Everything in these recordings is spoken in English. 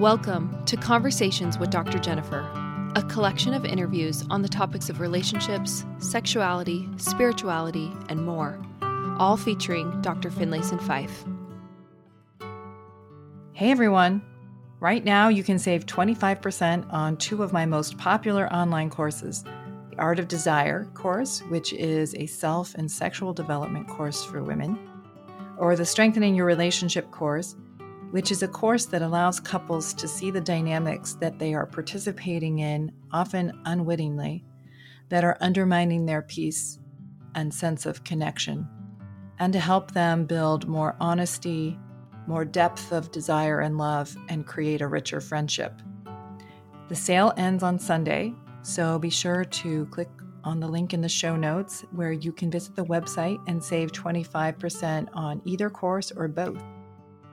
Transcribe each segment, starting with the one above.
Welcome to Conversations with Dr. Jennifer, a collection of interviews on the topics of relationships, sexuality, spirituality, and more, all featuring Dr. Finlayson Fife. Hey everyone! Right now, you can save 25% on two of my most popular online courses the Art of Desire course, which is a self and sexual development course for women, or the Strengthening Your Relationship course which is a course that allows couples to see the dynamics that they are participating in, often unwittingly, that are undermining their peace and sense of connection, and to help them build more honesty, more depth of desire and love, and create a richer friendship. The sale ends on Sunday, so be sure to click on the link in the show notes where you can visit the website and save 25% on either course or both.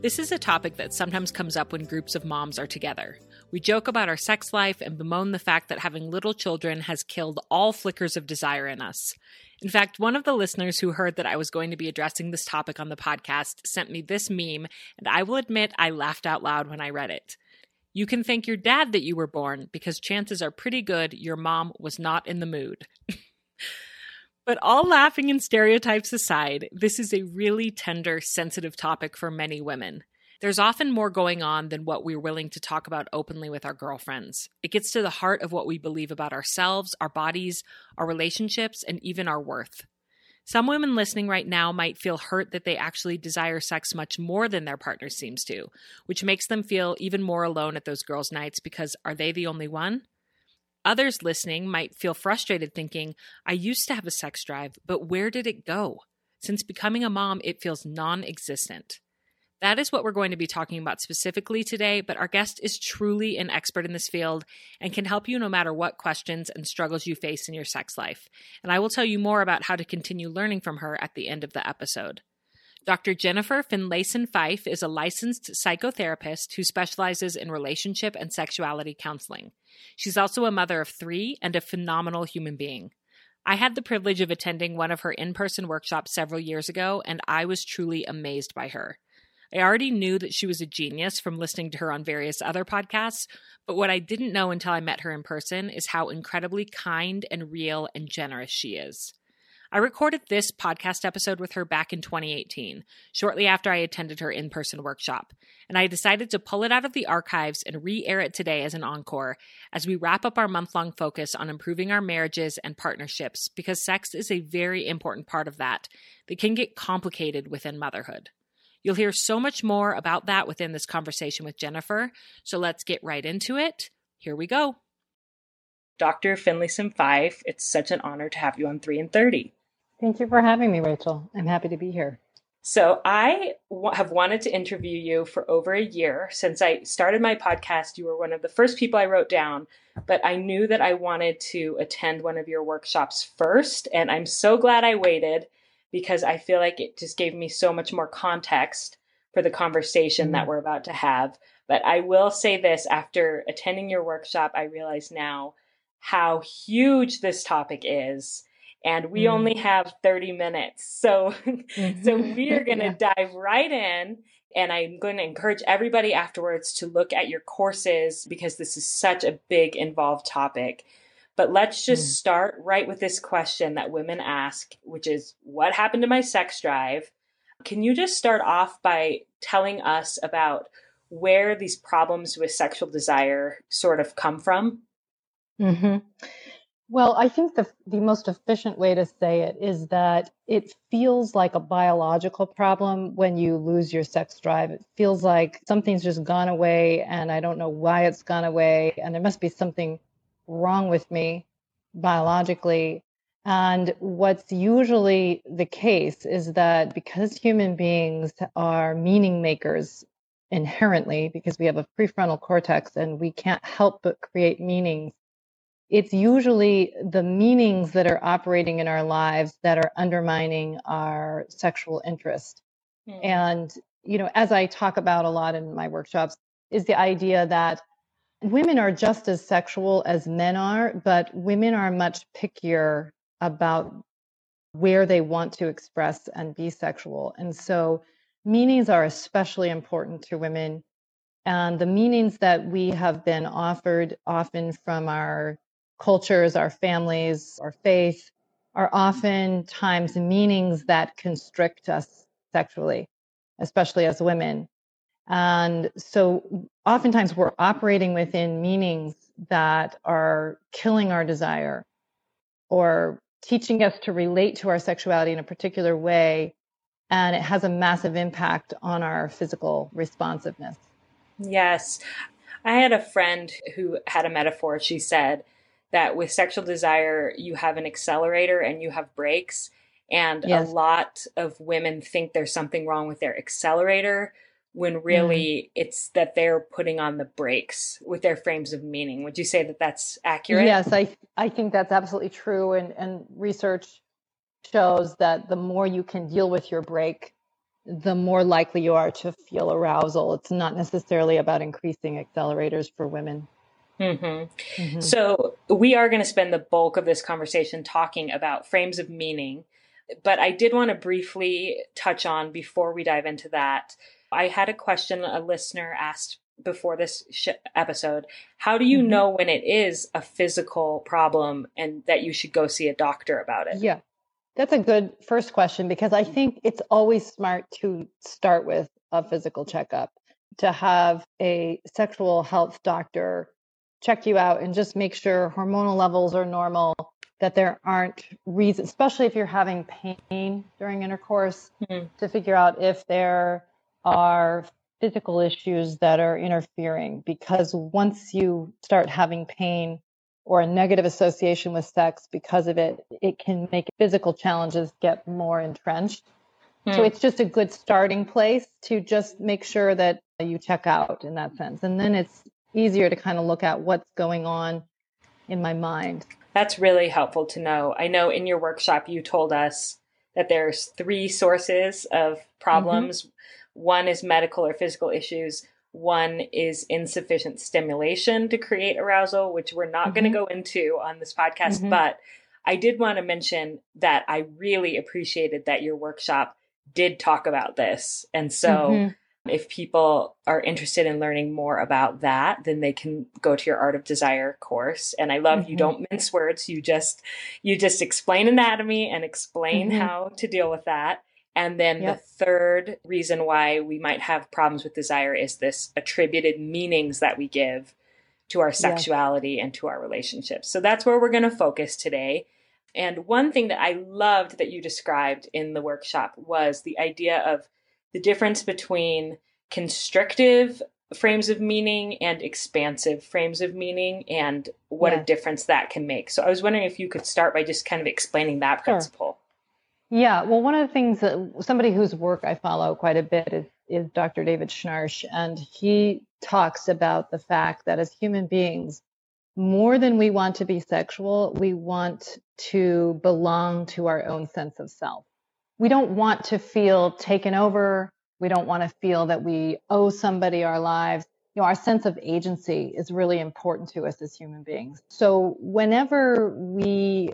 This is a topic that sometimes comes up when groups of moms are together. We joke about our sex life and bemoan the fact that having little children has killed all flickers of desire in us. In fact, one of the listeners who heard that I was going to be addressing this topic on the podcast sent me this meme, and I will admit I laughed out loud when I read it. You can thank your dad that you were born because chances are pretty good your mom was not in the mood. But all laughing and stereotypes aside, this is a really tender, sensitive topic for many women. There's often more going on than what we're willing to talk about openly with our girlfriends. It gets to the heart of what we believe about ourselves, our bodies, our relationships, and even our worth. Some women listening right now might feel hurt that they actually desire sex much more than their partner seems to, which makes them feel even more alone at those girls' nights because are they the only one? Others listening might feel frustrated thinking, I used to have a sex drive, but where did it go? Since becoming a mom, it feels non existent. That is what we're going to be talking about specifically today, but our guest is truly an expert in this field and can help you no matter what questions and struggles you face in your sex life. And I will tell you more about how to continue learning from her at the end of the episode. Dr. Jennifer Finlayson Fife is a licensed psychotherapist who specializes in relationship and sexuality counseling. She's also a mother of three and a phenomenal human being. I had the privilege of attending one of her in person workshops several years ago, and I was truly amazed by her. I already knew that she was a genius from listening to her on various other podcasts, but what I didn't know until I met her in person is how incredibly kind and real and generous she is. I recorded this podcast episode with her back in 2018, shortly after I attended her in person workshop, and I decided to pull it out of the archives and re air it today as an encore as we wrap up our month long focus on improving our marriages and partnerships because sex is a very important part of that that can get complicated within motherhood. You'll hear so much more about that within this conversation with Jennifer, so let's get right into it. Here we go. Dr. Finlayson Fife, it's such an honor to have you on 3 and 30. Thank you for having me, Rachel. I'm happy to be here. So, I w- have wanted to interview you for over a year. Since I started my podcast, you were one of the first people I wrote down, but I knew that I wanted to attend one of your workshops first. And I'm so glad I waited because I feel like it just gave me so much more context for the conversation mm-hmm. that we're about to have. But I will say this after attending your workshop, I realize now how huge this topic is and we mm. only have 30 minutes. So mm-hmm. so we are going to yeah. dive right in and I'm going to encourage everybody afterwards to look at your courses because this is such a big involved topic. But let's just mm. start right with this question that women ask, which is what happened to my sex drive? Can you just start off by telling us about where these problems with sexual desire sort of come from? Mm-hmm. Well, I think the the most efficient way to say it is that it feels like a biological problem when you lose your sex drive. It feels like something's just gone away and I don't know why it's gone away and there must be something wrong with me biologically. And what's usually the case is that because human beings are meaning makers inherently because we have a prefrontal cortex and we can't help but create meanings. It's usually the meanings that are operating in our lives that are undermining our sexual interest. Mm. And, you know, as I talk about a lot in my workshops, is the idea that women are just as sexual as men are, but women are much pickier about where they want to express and be sexual. And so meanings are especially important to women. And the meanings that we have been offered often from our cultures, our families, our faith are oftentimes meanings that constrict us sexually, especially as women. And so oftentimes we're operating within meanings that are killing our desire or teaching us to relate to our sexuality in a particular way. And it has a massive impact on our physical responsiveness. Yes. I had a friend who had a metaphor. She said that with sexual desire, you have an accelerator and you have brakes. And yes. a lot of women think there's something wrong with their accelerator when really mm. it's that they're putting on the brakes with their frames of meaning. Would you say that that's accurate? Yes, I I think that's absolutely true and and research shows that the more you can deal with your brake, the more likely you are to feel arousal. It's not necessarily about increasing accelerators for women. Mm-hmm. Mm-hmm. So, we are going to spend the bulk of this conversation talking about frames of meaning. But I did want to briefly touch on before we dive into that I had a question a listener asked before this sh- episode. How do you mm-hmm. know when it is a physical problem and that you should go see a doctor about it? Yeah. That's a good first question because I think it's always smart to start with a physical checkup, to have a sexual health doctor check you out and just make sure hormonal levels are normal, that there aren't reasons, especially if you're having pain during intercourse, mm-hmm. to figure out if there are physical issues that are interfering because once you start having pain or a negative association with sex because of it, it can make physical challenges get more entrenched. Hmm. So it's just a good starting place to just make sure that you check out in that sense. And then it's easier to kind of look at what's going on in my mind. That's really helpful to know. I know in your workshop you told us that there's three sources of problems. Mm-hmm. One is medical or physical issues. One is insufficient stimulation to create arousal, which we're not mm-hmm. going to go into on this podcast. Mm-hmm. But I did want to mention that I really appreciated that your workshop did talk about this. And so mm-hmm. If people are interested in learning more about that, then they can go to your Art of Desire course. And I love you mm-hmm. don't mince words. You just you just explain anatomy and explain mm-hmm. how to deal with that. And then yep. the third reason why we might have problems with desire is this attributed meanings that we give to our sexuality and to our relationships. So that's where we're going to focus today. And one thing that I loved that you described in the workshop was the idea of the difference between constrictive frames of meaning and expansive frames of meaning and what a difference that can make. So I was wondering if you could start by just kind of explaining that principle. Yeah, well, one of the things that somebody whose work I follow quite a bit is, is Dr. David Schnarch, and he talks about the fact that as human beings, more than we want to be sexual, we want to belong to our own sense of self. We don't want to feel taken over. We don't want to feel that we owe somebody our lives. You know, our sense of agency is really important to us as human beings. So whenever we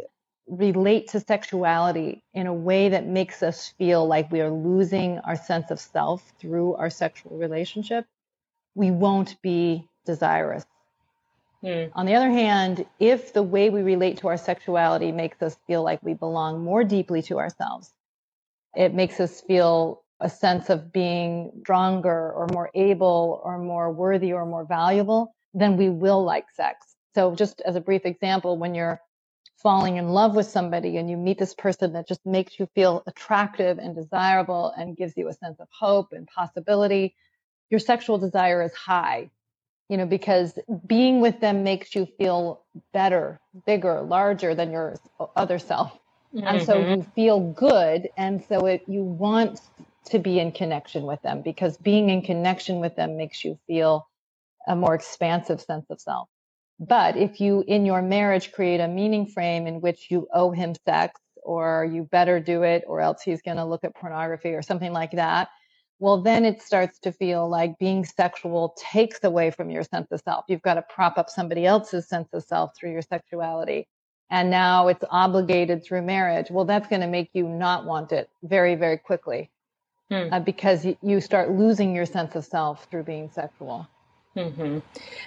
relate to sexuality in a way that makes us feel like we are losing our sense of self through our sexual relationship, we won't be desirous. Mm. On the other hand, if the way we relate to our sexuality makes us feel like we belong more deeply to ourselves, it makes us feel a sense of being stronger or more able or more worthy or more valuable, then we will like sex. So, just as a brief example, when you're falling in love with somebody and you meet this person that just makes you feel attractive and desirable and gives you a sense of hope and possibility, your sexual desire is high, you know, because being with them makes you feel better, bigger, larger than your other self. Mm-hmm. And so mm-hmm. you feel good. And so it, you want to be in connection with them because being in connection with them makes you feel a more expansive sense of self. But if you in your marriage create a meaning frame in which you owe him sex or you better do it or else he's going to look at pornography or something like that, well, then it starts to feel like being sexual takes away from your sense of self. You've got to prop up somebody else's sense of self through your sexuality. And now it's obligated through marriage. Well, that's going to make you not want it very, very quickly hmm. uh, because you start losing your sense of self through being sexual. Mm-hmm.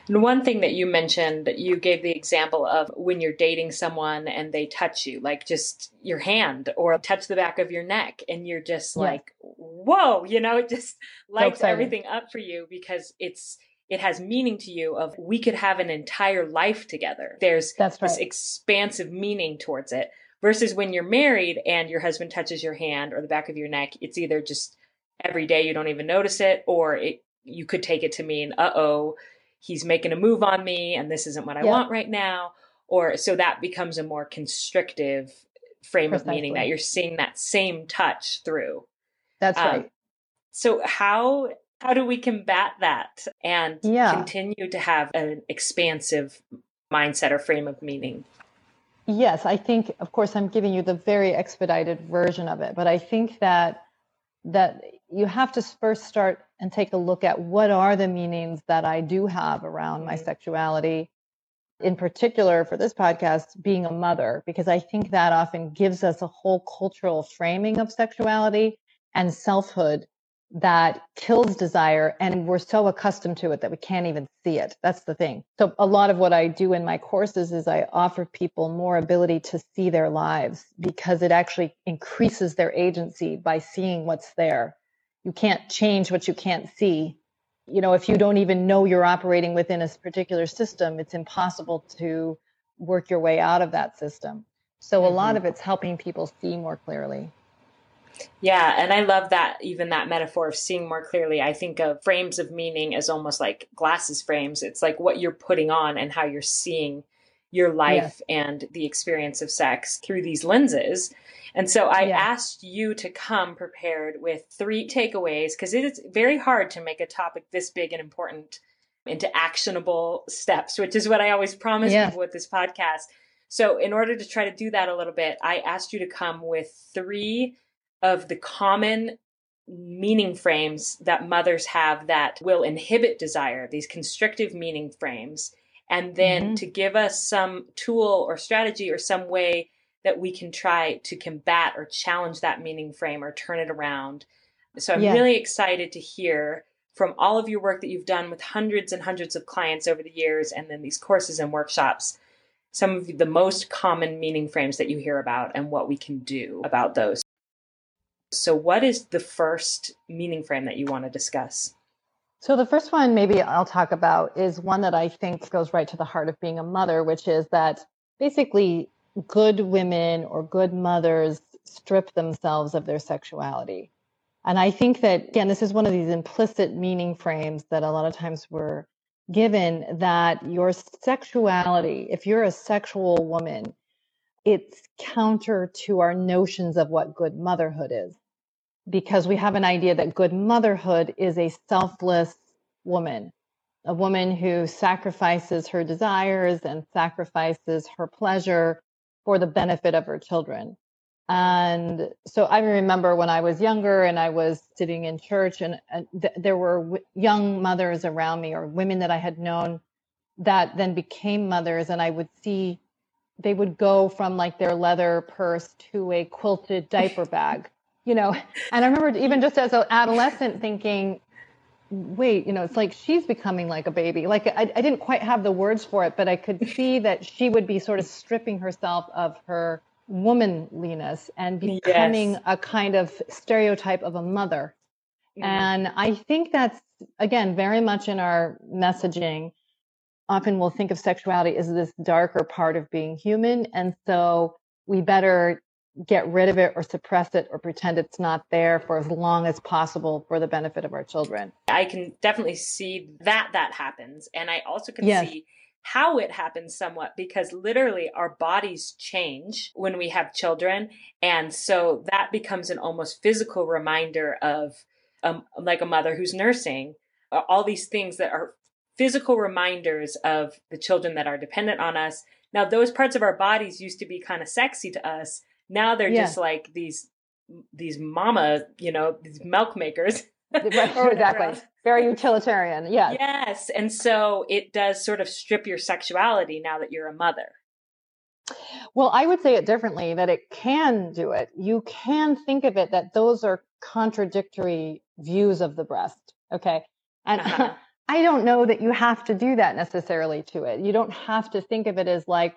And one thing that you mentioned, that you gave the example of when you're dating someone and they touch you, like just your hand or touch the back of your neck, and you're just like, whoa, you know, it just lights so everything up for you because it's it has meaning to you of we could have an entire life together. There's That's right. this expansive meaning towards it. Versus when you're married and your husband touches your hand or the back of your neck, it's either just every day you don't even notice it, or it you could take it to mean, uh oh, he's making a move on me and this isn't what I want right now. Or so that becomes a more constrictive frame Precisely. of meaning that you're seeing that same touch through. That's um, right. So how how do we combat that and yeah. continue to have an expansive mindset or frame of meaning? Yes, I think of course I'm giving you the very expedited version of it, but I think that that you have to first start and take a look at what are the meanings that I do have around my mm-hmm. sexuality. In particular, for this podcast, being a mother, because I think that often gives us a whole cultural framing of sexuality and selfhood that kills desire. And we're so accustomed to it that we can't even see it. That's the thing. So, a lot of what I do in my courses is I offer people more ability to see their lives because it actually increases their agency by seeing what's there you can't change what you can't see. You know, if you don't even know you're operating within a particular system, it's impossible to work your way out of that system. So a lot mm-hmm. of it's helping people see more clearly. Yeah, and I love that even that metaphor of seeing more clearly. I think of frames of meaning as almost like glasses frames. It's like what you're putting on and how you're seeing your life yes. and the experience of sex through these lenses. And so I yeah. asked you to come prepared with three takeaways because it is very hard to make a topic this big and important into actionable steps, which is what I always promise yeah. people with this podcast. So, in order to try to do that a little bit, I asked you to come with three of the common meaning frames that mothers have that will inhibit desire, these constrictive meaning frames, and then mm-hmm. to give us some tool or strategy or some way that we can try to combat or challenge that meaning frame or turn it around. So I'm yeah. really excited to hear from all of your work that you've done with hundreds and hundreds of clients over the years and then these courses and workshops some of the most common meaning frames that you hear about and what we can do about those. So, what is the first meaning frame that you want to discuss? So, the first one, maybe I'll talk about, is one that I think goes right to the heart of being a mother, which is that basically good women or good mothers strip themselves of their sexuality. And I think that, again, this is one of these implicit meaning frames that a lot of times we're given that your sexuality, if you're a sexual woman, it's counter to our notions of what good motherhood is. Because we have an idea that good motherhood is a selfless woman, a woman who sacrifices her desires and sacrifices her pleasure for the benefit of her children. And so I remember when I was younger and I was sitting in church, and, and th- there were w- young mothers around me or women that I had known that then became mothers, and I would see they would go from like their leather purse to a quilted diaper bag, you know. And I remember even just as an adolescent thinking, wait, you know, it's like she's becoming like a baby. Like I, I didn't quite have the words for it, but I could see that she would be sort of stripping herself of her womanliness and becoming yes. a kind of stereotype of a mother. Mm-hmm. And I think that's, again, very much in our messaging. Often we'll think of sexuality as this darker part of being human. And so we better get rid of it or suppress it or pretend it's not there for as long as possible for the benefit of our children. I can definitely see that that happens. And I also can yes. see how it happens somewhat because literally our bodies change when we have children. And so that becomes an almost physical reminder of um, like a mother who's nursing, all these things that are physical reminders of the children that are dependent on us. Now, those parts of our bodies used to be kind of sexy to us. Now they're yeah. just like these, these mama, you know, these milk makers. exactly. Very utilitarian. Yes. Yes. And so it does sort of strip your sexuality now that you're a mother. Well, I would say it differently that it can do it. You can think of it that those are contradictory views of the breast. Okay. And uh-huh. I don't know that you have to do that necessarily to it. You don't have to think of it as like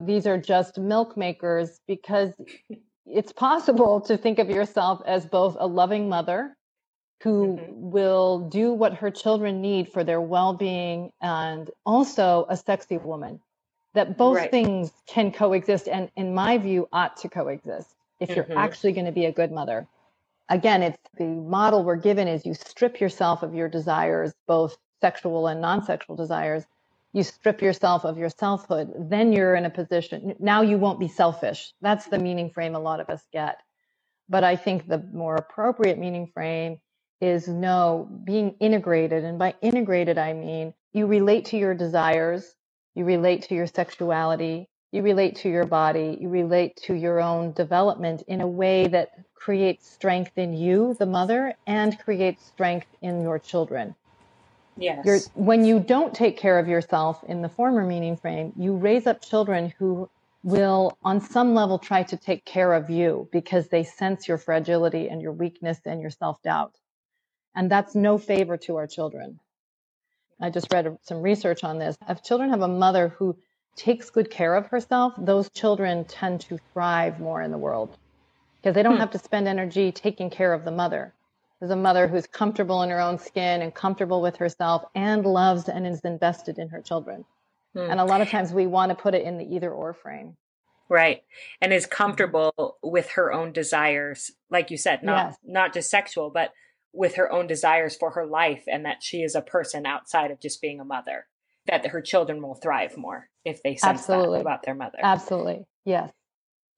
these are just milk makers because it's possible to think of yourself as both a loving mother who mm-hmm. will do what her children need for their well-being and also a sexy woman that both right. things can coexist and in my view ought to coexist if mm-hmm. you're actually going to be a good mother again it's the model we're given is you strip yourself of your desires both sexual and non-sexual desires. You strip yourself of your selfhood. Then you're in a position now you won't be selfish. That's the meaning frame a lot of us get. But i think the more appropriate meaning frame is no being integrated. And by integrated, I mean you relate to your desires, you relate to your sexuality, you relate to your body, you relate to your own development in a way that creates strength in you, the mother, and creates strength in your children. Yes. You're, when you don't take care of yourself in the former meaning frame, you raise up children who will, on some level, try to take care of you because they sense your fragility and your weakness and your self doubt. And that's no favor to our children. I just read some research on this. If children have a mother who takes good care of herself, those children tend to thrive more in the world because they don't hmm. have to spend energy taking care of the mother. There's a mother who's comfortable in her own skin and comfortable with herself and loves and is invested in her children. Hmm. And a lot of times we want to put it in the either or frame. Right. And is comfortable with her own desires, like you said, not yes. not just sexual, but with her own desires for her life and that she is a person outside of just being a mother that her children will thrive more if they sense Absolutely. that about their mother Absolutely. Yes.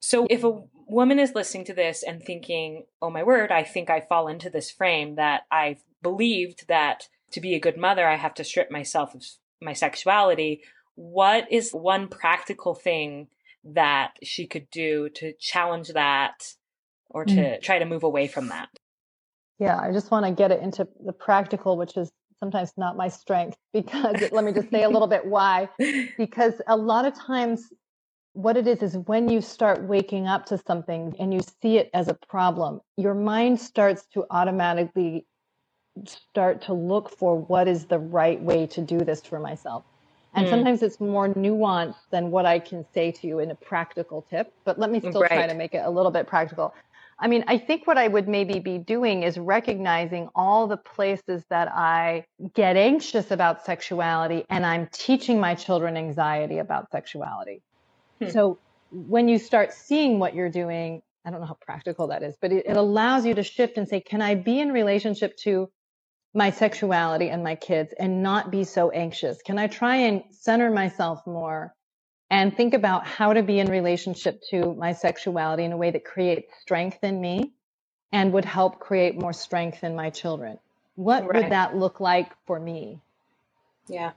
So if a woman is listening to this and thinking, "Oh my word, I think I fall into this frame that I've believed that to be a good mother I have to strip myself of my sexuality." What is one practical thing that she could do to challenge that or to mm. try to move away from that? Yeah, I just want to get it into the practical, which is sometimes not my strength because let me just say a little bit why. Because a lot of times, what it is is when you start waking up to something and you see it as a problem, your mind starts to automatically start to look for what is the right way to do this for myself. And mm. sometimes it's more nuanced than what I can say to you in a practical tip, but let me still right. try to make it a little bit practical. I mean, I think what I would maybe be doing is recognizing all the places that I get anxious about sexuality and I'm teaching my children anxiety about sexuality. Hmm. So when you start seeing what you're doing, I don't know how practical that is, but it, it allows you to shift and say, can I be in relationship to my sexuality and my kids and not be so anxious? Can I try and center myself more and think about how to be in relationship to my sexuality in a way that creates strength in me and would help create more strength in my children. What right. would that look like for me? Yeah.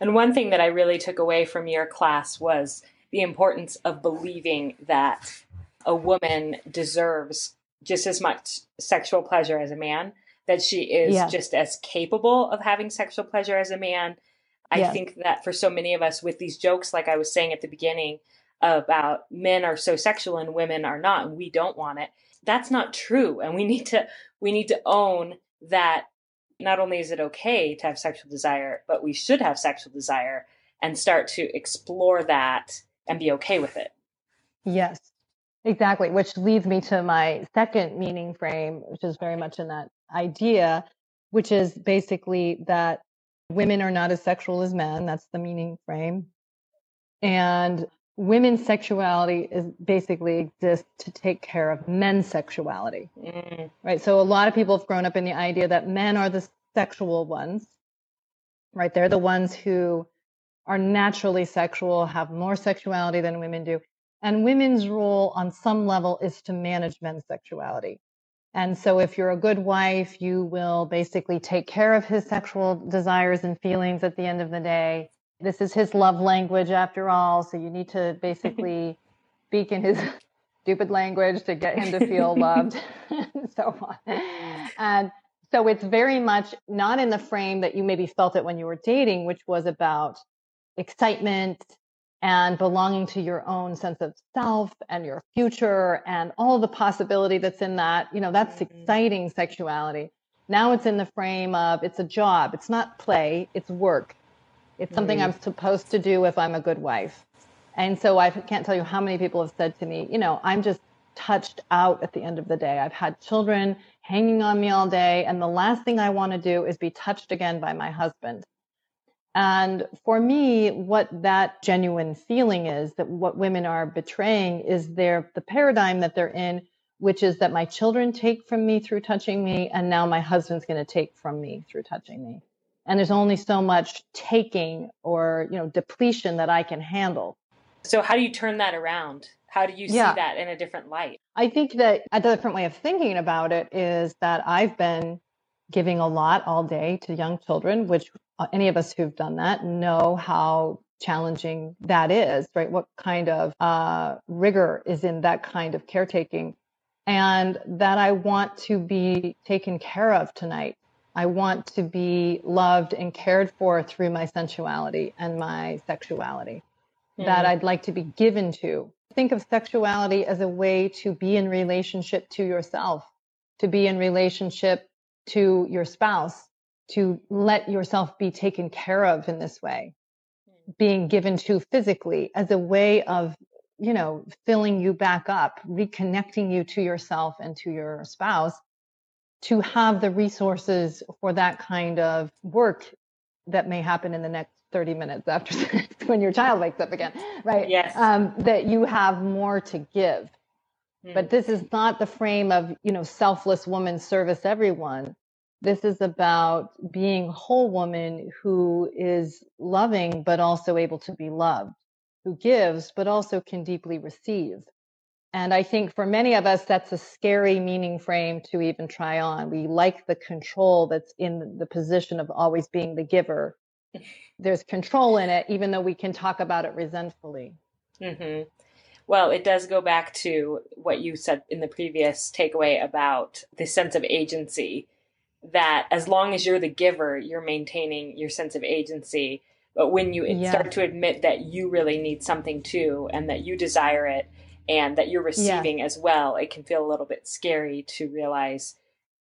And one thing that I really took away from your class was the importance of believing that a woman deserves just as much sexual pleasure as a man, that she is yes. just as capable of having sexual pleasure as a man, I yeah. think that for so many of us with these jokes, like I was saying at the beginning about men are so sexual and women are not, and we don't want it. That's not true. And we need to, we need to own that not only is it okay to have sexual desire, but we should have sexual desire and start to explore that and be okay with it. Yes, exactly. Which leads me to my second meaning frame, which is very much in that idea, which is basically that women are not as sexual as men. That's the meaning frame. And women's sexuality is basically exists to take care of men's sexuality. Mm. Right. So a lot of people have grown up in the idea that men are the sexual ones. Right. They're the ones who are naturally sexual, have more sexuality than women do. And women's role on some level is to manage men's sexuality. And so if you're a good wife, you will basically take care of his sexual desires and feelings at the end of the day. This is his love language after all. So you need to basically speak in his stupid language to get him to feel loved and so on. And so it's very much not in the frame that you maybe felt it when you were dating, which was about excitement and belonging to your own sense of self and your future and all the possibility that's in that. You know, that's mm-hmm. exciting sexuality. Now it's in the frame of it's a job. It's not play, it's work. It's something mm-hmm. I'm supposed to do if I'm a good wife. And so I can't tell you how many people have said to me, you know, I'm just touched out at the end of the day. I've had children hanging on me all day, and the last thing I want to do is be touched again by my husband. And for me, what that genuine feeling is that what women are betraying is their the paradigm that they're in, which is that my children take from me through touching me, and now my husband's going to take from me through touching me. And there's only so much taking or you know depletion that I can handle. So how do you turn that around? How do you see that in a different light? I think that a different way of thinking about it is that I've been giving a lot all day to young children, which any of us who've done that know how challenging that is, right? What kind of uh, rigor is in that kind of caretaking? And that I want to be taken care of tonight. I want to be loved and cared for through my sensuality and my sexuality. Mm. That I'd like to be given to. Think of sexuality as a way to be in relationship to yourself, to be in relationship to your spouse, to let yourself be taken care of in this way, being given to physically as a way of, you know, filling you back up, reconnecting you to yourself and to your spouse to have the resources for that kind of work that may happen in the next 30 minutes after when your child wakes up again, right? Yes. Um, that you have more to give. Mm. But this is not the frame of, you know, selfless woman service everyone. This is about being whole woman who is loving, but also able to be loved, who gives, but also can deeply receive. And I think for many of us, that's a scary meaning frame to even try on. We like the control that's in the position of always being the giver. There's control in it, even though we can talk about it resentfully. Mm-hmm. Well, it does go back to what you said in the previous takeaway about the sense of agency that as long as you're the giver, you're maintaining your sense of agency. But when you yeah. start to admit that you really need something too, and that you desire it, and that you're receiving yeah. as well, it can feel a little bit scary to realize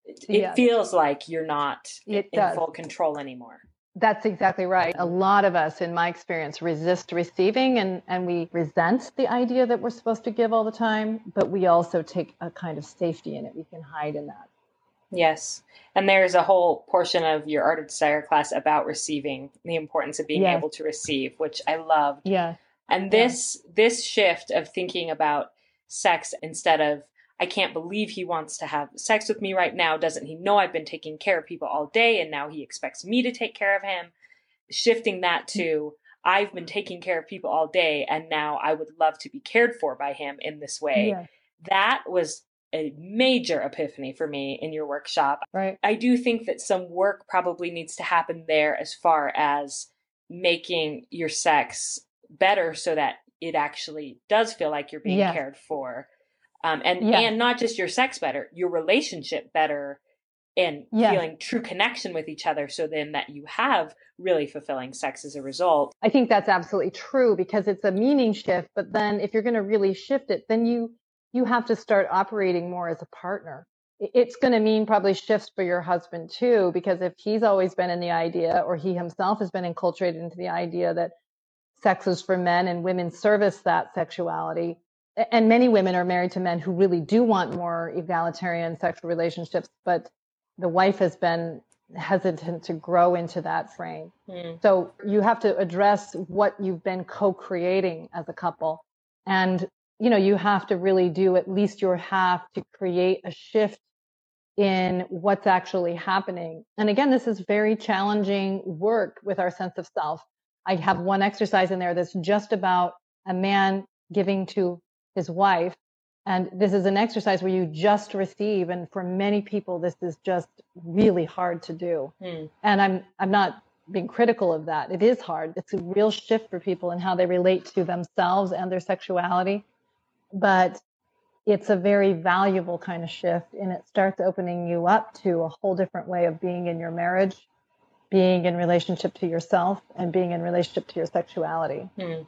it, yes. feels like you're not it in does. full control anymore. That's exactly right. A lot of us, in my experience, resist receiving and, and we resent the idea that we're supposed to give all the time, but we also take a kind of safety in it. We can hide in that. Yes. And there's a whole portion of your Art of Desire class about receiving, the importance of being yes. able to receive, which I loved. Yeah. And this yeah. this shift of thinking about sex instead of I can't believe he wants to have sex with me right now. Doesn't he know I've been taking care of people all day and now he expects me to take care of him? Shifting that to I've been taking care of people all day and now I would love to be cared for by him in this way. Yeah. That was a major epiphany for me in your workshop. Right. I do think that some work probably needs to happen there as far as making your sex better so that it actually does feel like you're being yes. cared for. Um, and yes. and not just your sex better, your relationship better and yes. feeling true connection with each other so then that you have really fulfilling sex as a result. I think that's absolutely true because it's a meaning shift, but then if you're going to really shift it, then you you have to start operating more as a partner. It's going to mean probably shifts for your husband too, because if he's always been in the idea or he himself has been enculturated into the idea that sex is for men and women service that sexuality, and many women are married to men who really do want more egalitarian sexual relationships, but the wife has been hesitant to grow into that frame. Mm. So you have to address what you've been co-creating as a couple and you know, you have to really do at least your half to create a shift in what's actually happening. And again, this is very challenging work with our sense of self. I have one exercise in there that's just about a man giving to his wife. And this is an exercise where you just receive. And for many people, this is just really hard to do. Hmm. And I'm, I'm not being critical of that. It is hard. It's a real shift for people in how they relate to themselves and their sexuality. But it's a very valuable kind of shift and it starts opening you up to a whole different way of being in your marriage, being in relationship to yourself, and being in relationship to your sexuality. Hmm.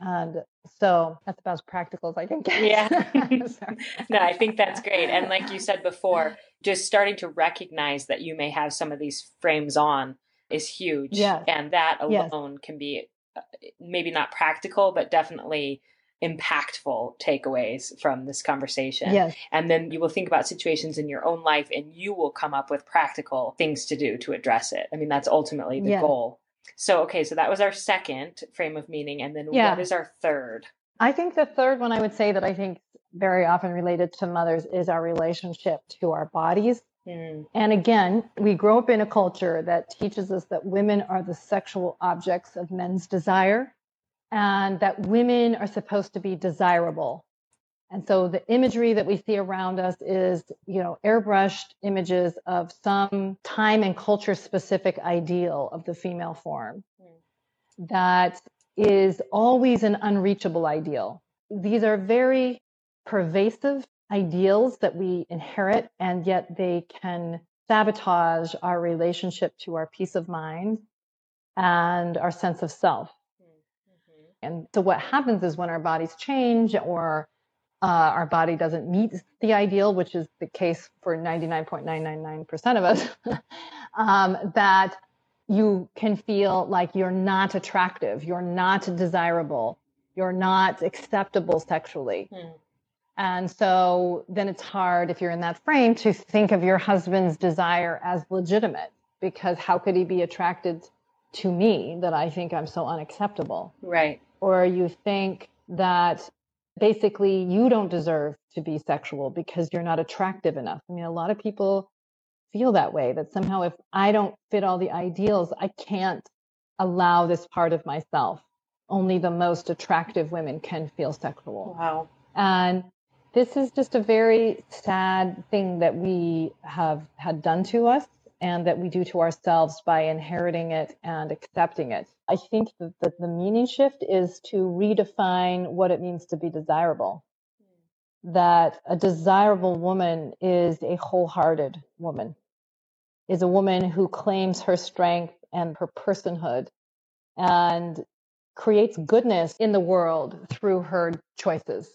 And so that's about as practical as I can get. Yeah. no, I think that's great. And like you said before, just starting to recognize that you may have some of these frames on is huge. Yes. And that alone yes. can be uh, maybe not practical, but definitely impactful takeaways from this conversation. Yes. And then you will think about situations in your own life and you will come up with practical things to do to address it. I mean, that's ultimately the yes. goal. So, okay, so that was our second frame of meaning. And then yeah. what is our third? I think the third one I would say that I think very often related to mothers is our relationship to our bodies. Mm. And again, we grow up in a culture that teaches us that women are the sexual objects of men's desire and that women are supposed to be desirable. And so the imagery that we see around us is, you know, airbrushed images of some time and culture specific ideal of the female form mm. that is always an unreachable ideal. These are very pervasive ideals that we inherit, and yet they can sabotage our relationship to our peace of mind and our sense of self. And so what happens is when our bodies change or uh, our body doesn't meet the ideal, which is the case for 99.999% of us, um, that you can feel like you're not attractive, you're not desirable, you're not acceptable sexually. Hmm. And so then it's hard if you're in that frame to think of your husband's desire as legitimate because how could he be attracted to me that I think I'm so unacceptable? Right or you think that basically you don't deserve to be sexual because you're not attractive enough. I mean, a lot of people feel that way that somehow if I don't fit all the ideals, I can't allow this part of myself. Only the most attractive women can feel sexual. Wow. And this is just a very sad thing that we have had done to us and that we do to ourselves by inheriting it and accepting it. I think that the meaning shift is to redefine what it means to be desirable. That a desirable woman is a wholehearted woman, is a woman who claims her strength and her personhood and creates goodness in the world through her choices.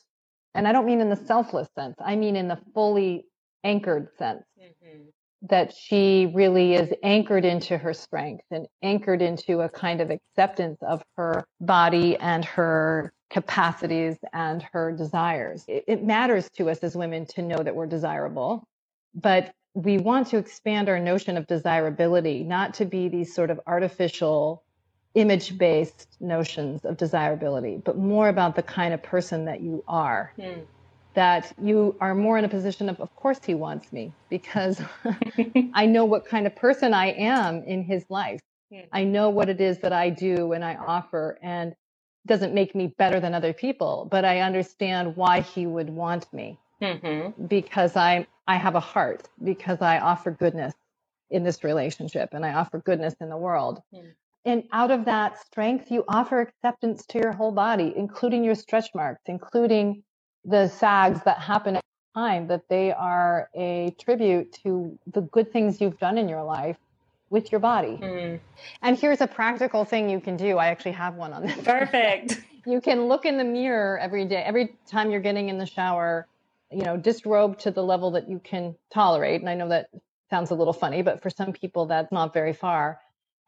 And I don't mean in the selfless sense, I mean in the fully anchored sense. Mm-hmm that she really is anchored into her strength and anchored into a kind of acceptance of her body and her capacities and her desires. It, matters to us as women to know that we're desirable, but we want to expand our notion of desirability, not to be these sort of artificial image based notions of desirability, but more about the kind of person that you are. Mm that you are more in a position of, of course, he wants me because I know what kind of person I am in his life. Hmm. I know what it is that I do and I offer and doesn't make me better than other people, but I understand why he would want me mm-hmm. because I, I have a heart, because I offer goodness in this relationship and I offer goodness in the world. Mm. And out of that strength, you offer acceptance to your whole body, including your stretch marks, including the sags that happen at time that they are a tribute to the good things you've done in your life with your body. Mm. And here's a practical thing you can do. I actually have one on this. Perfect. you can look in the mirror every day, every time you're getting in the shower, you know, disrobe to the level that you can tolerate. And I know that sounds a little funny, but for some people that's not very far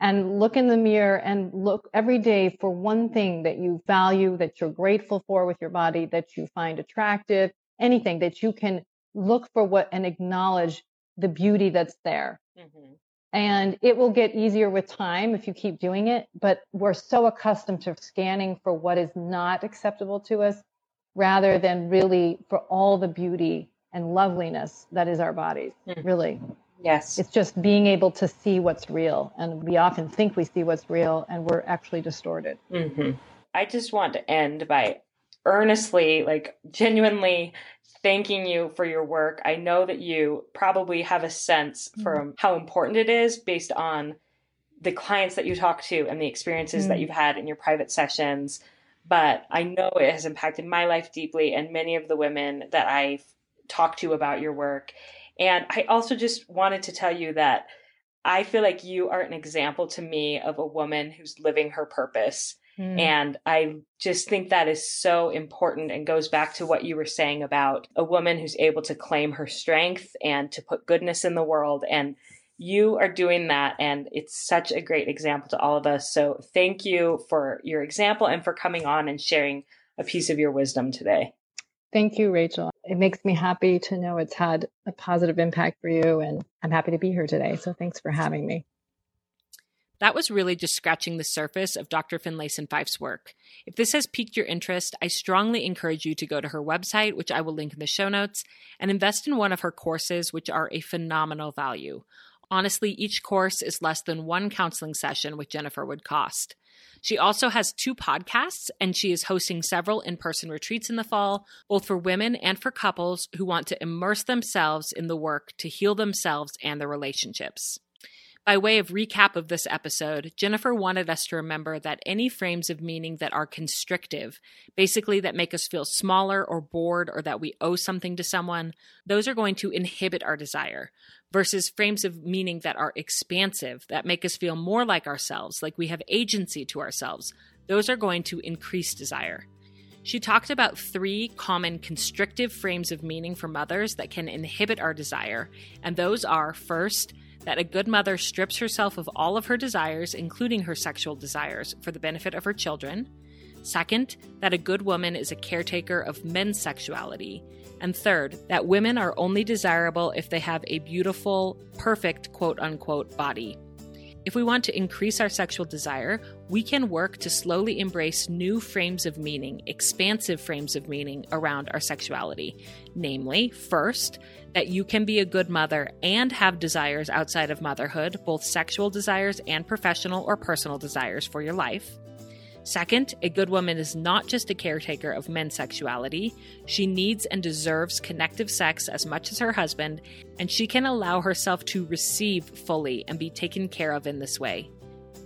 and look in the mirror and look every day for one thing that you value, that you're grateful for with your body, that you find attractive, anything that you can look for what and acknowledge the beauty that's there. Mm-hmm. And it will get easier with time if you keep doing it. But we're so accustomed to scanning for what is not acceptable to us rather than really for all the beauty and loveliness that is our bodies, mm-hmm. really. Yes. It's just being able to see what's real. And we often think we see what's real and we're actually distorted. Mm-hmm. I just want to end by earnestly, like genuinely thanking you for your work. I know that you probably have a sense mm-hmm. from how important it is based on the clients that you talk to and the experiences mm-hmm. that mm. you've had in your private sessions. But I know it has impacted my life deeply and many of the women that I've talked to about your work. And I also just wanted to tell you that I feel like you are an example to me of a woman who's living her purpose Mm. And I just think that is so important and goes back to what you were saying about a woman who's able to claim her strength and to put goodness in the world. And you are doing that. And it's such a great example to all of us. So thank you for your example and for coming on and sharing a piece of your wisdom today. Thank you, Rachel. It makes me happy to know it's had a positive impact for you. And I'm happy to be here today. So thanks for having me. That was really just scratching the surface of Dr. Finlayson Fife's work. If this has piqued your interest, I strongly encourage you to go to her website, which I will link in the show notes, and invest in one of her courses, which are a phenomenal value. Honestly, each course is less than one counseling session with Jennifer would cost. She also has two podcasts, and she is hosting several in person retreats in the fall, both for women and for couples who want to immerse themselves in the work to heal themselves and their relationships. By way of recap of this episode, Jennifer wanted us to remember that any frames of meaning that are constrictive, basically that make us feel smaller or bored or that we owe something to someone, those are going to inhibit our desire, versus frames of meaning that are expansive, that make us feel more like ourselves, like we have agency to ourselves, those are going to increase desire. She talked about three common constrictive frames of meaning for mothers that can inhibit our desire, and those are first, that a good mother strips herself of all of her desires, including her sexual desires, for the benefit of her children. Second, that a good woman is a caretaker of men's sexuality. And third, that women are only desirable if they have a beautiful, perfect, quote unquote, body. If we want to increase our sexual desire, we can work to slowly embrace new frames of meaning, expansive frames of meaning around our sexuality. Namely, first, that you can be a good mother and have desires outside of motherhood, both sexual desires and professional or personal desires for your life. Second, a good woman is not just a caretaker of men's sexuality. She needs and deserves connective sex as much as her husband, and she can allow herself to receive fully and be taken care of in this way.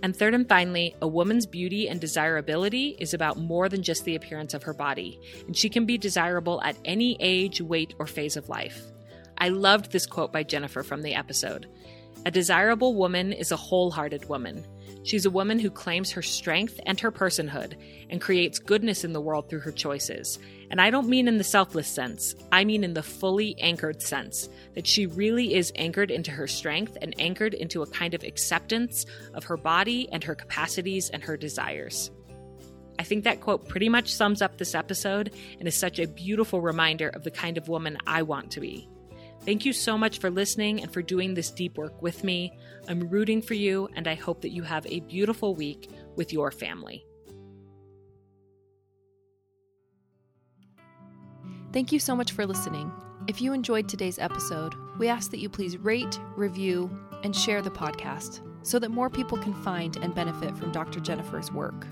And third and finally, a woman's beauty and desirability is about more than just the appearance of her body, and she can be desirable at any age, weight, or phase of life. I loved this quote by Jennifer from the episode. A desirable woman is a wholehearted woman. She's a woman who claims her strength and her personhood and creates goodness in the world through her choices. And I don't mean in the selfless sense, I mean in the fully anchored sense that she really is anchored into her strength and anchored into a kind of acceptance of her body and her capacities and her desires. I think that quote pretty much sums up this episode and is such a beautiful reminder of the kind of woman I want to be. Thank you so much for listening and for doing this deep work with me. I'm rooting for you, and I hope that you have a beautiful week with your family. Thank you so much for listening. If you enjoyed today's episode, we ask that you please rate, review, and share the podcast so that more people can find and benefit from Dr. Jennifer's work.